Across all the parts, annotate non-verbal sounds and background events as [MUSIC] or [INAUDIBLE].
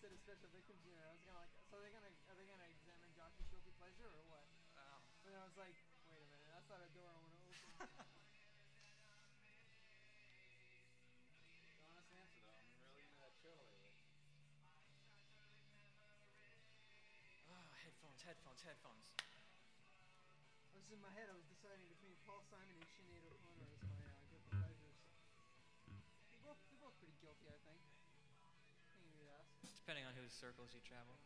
said special victims unit. I was gonna like, so they're gonna are they gonna examine Josh's guilty pleasure or what? Oh. I was like, wait a minute, that's not a door I want to open. the [LAUGHS] honest answer though, I'm really into that show lately. Oh, headphones, headphones, headphones. I was in my head. I was deciding between Paul Simon and Sinead O'Connor. depending on whose circles you travel.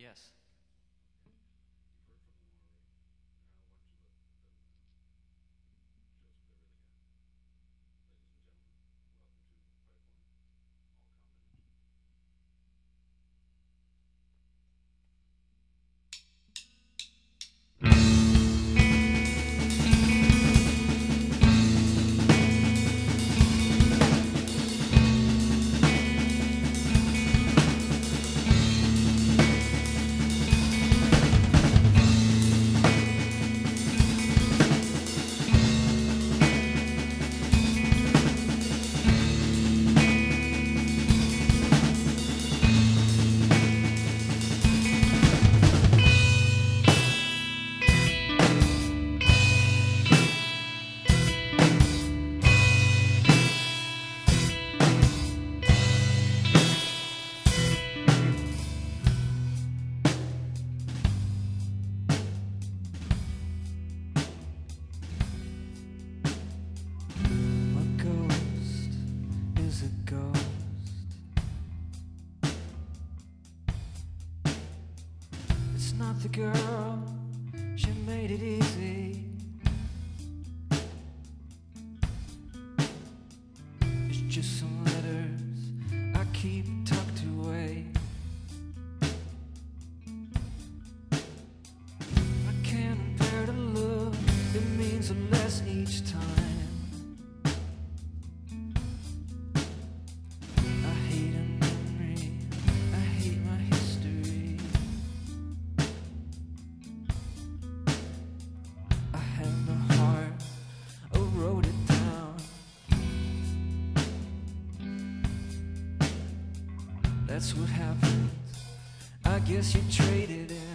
Yes. that's what happens. I guess you traded it.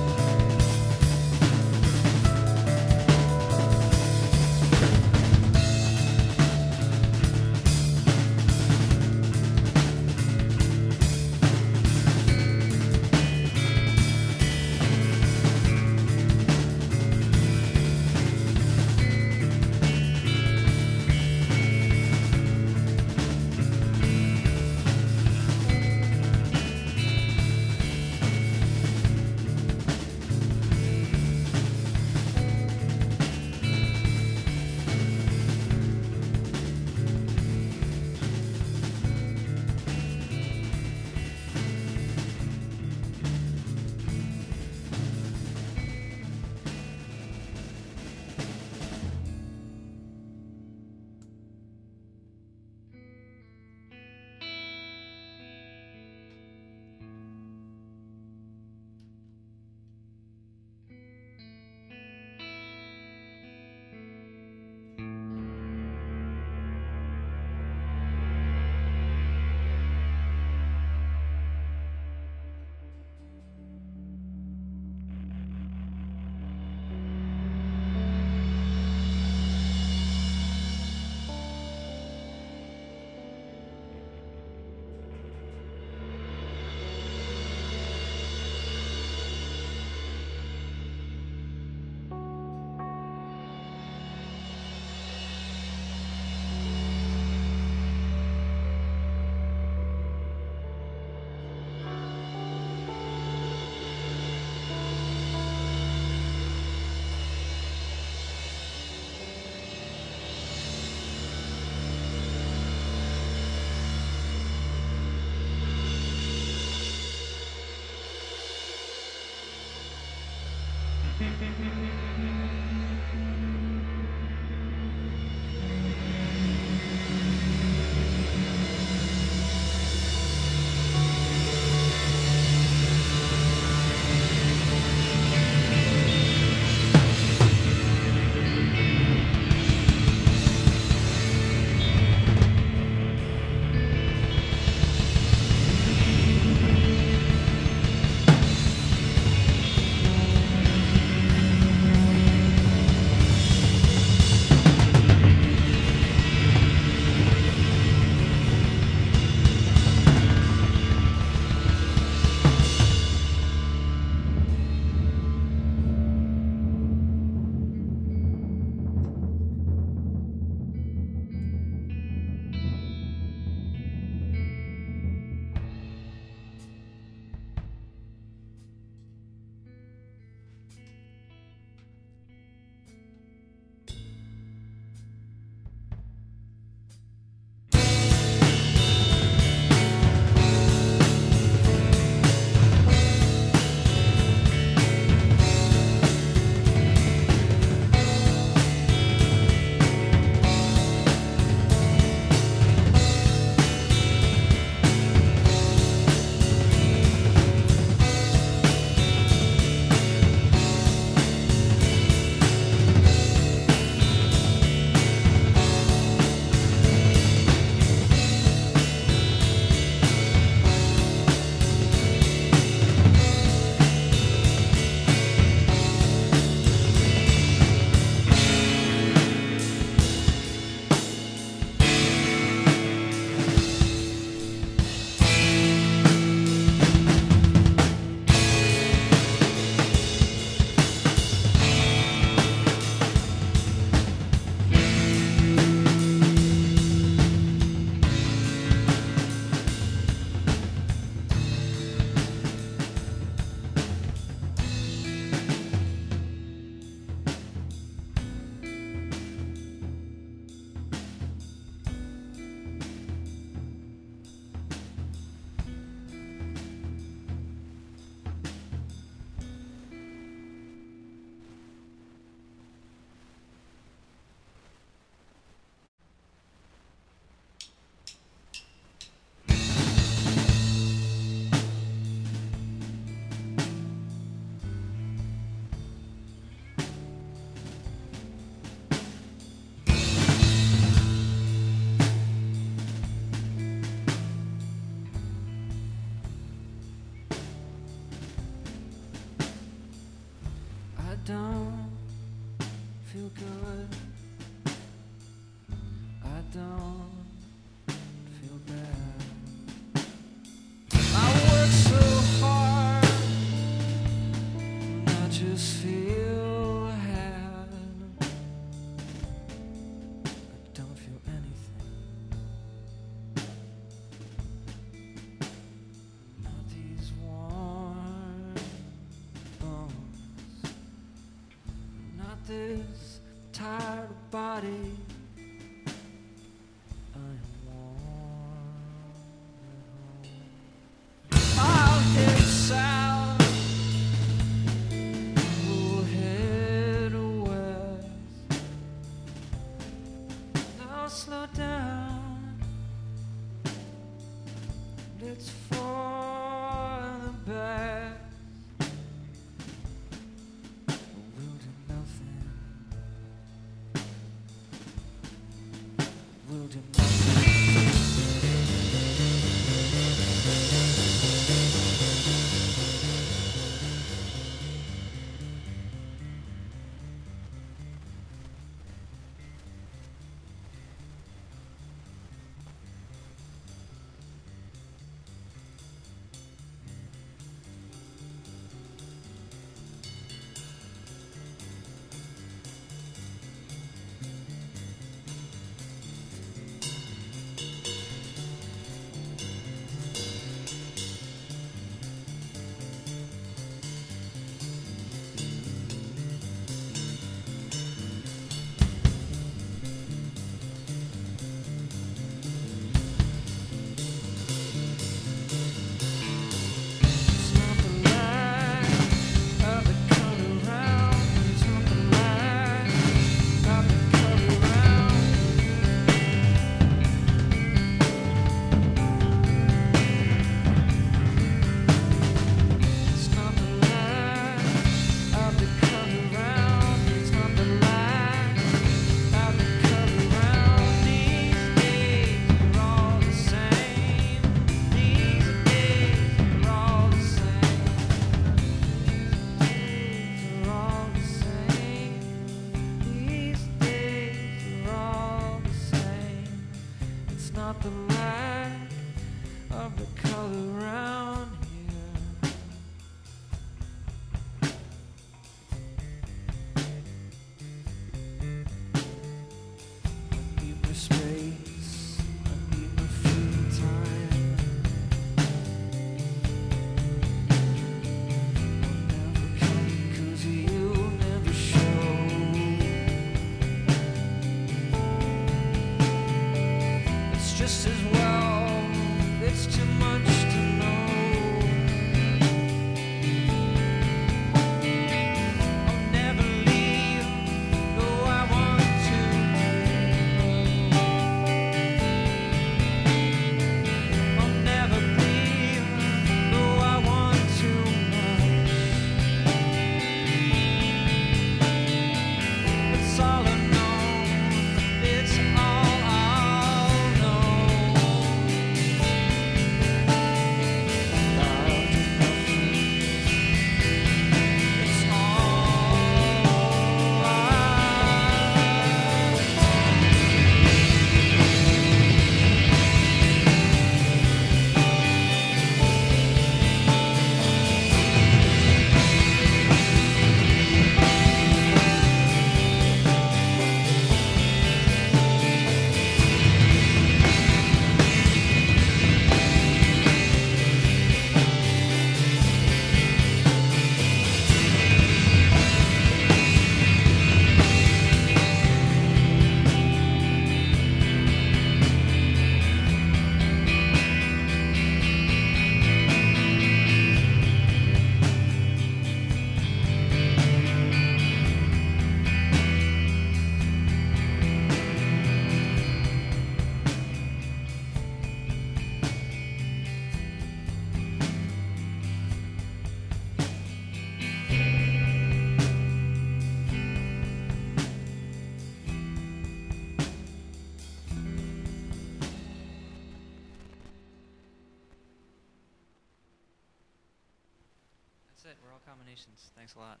Combinations. Thanks a lot.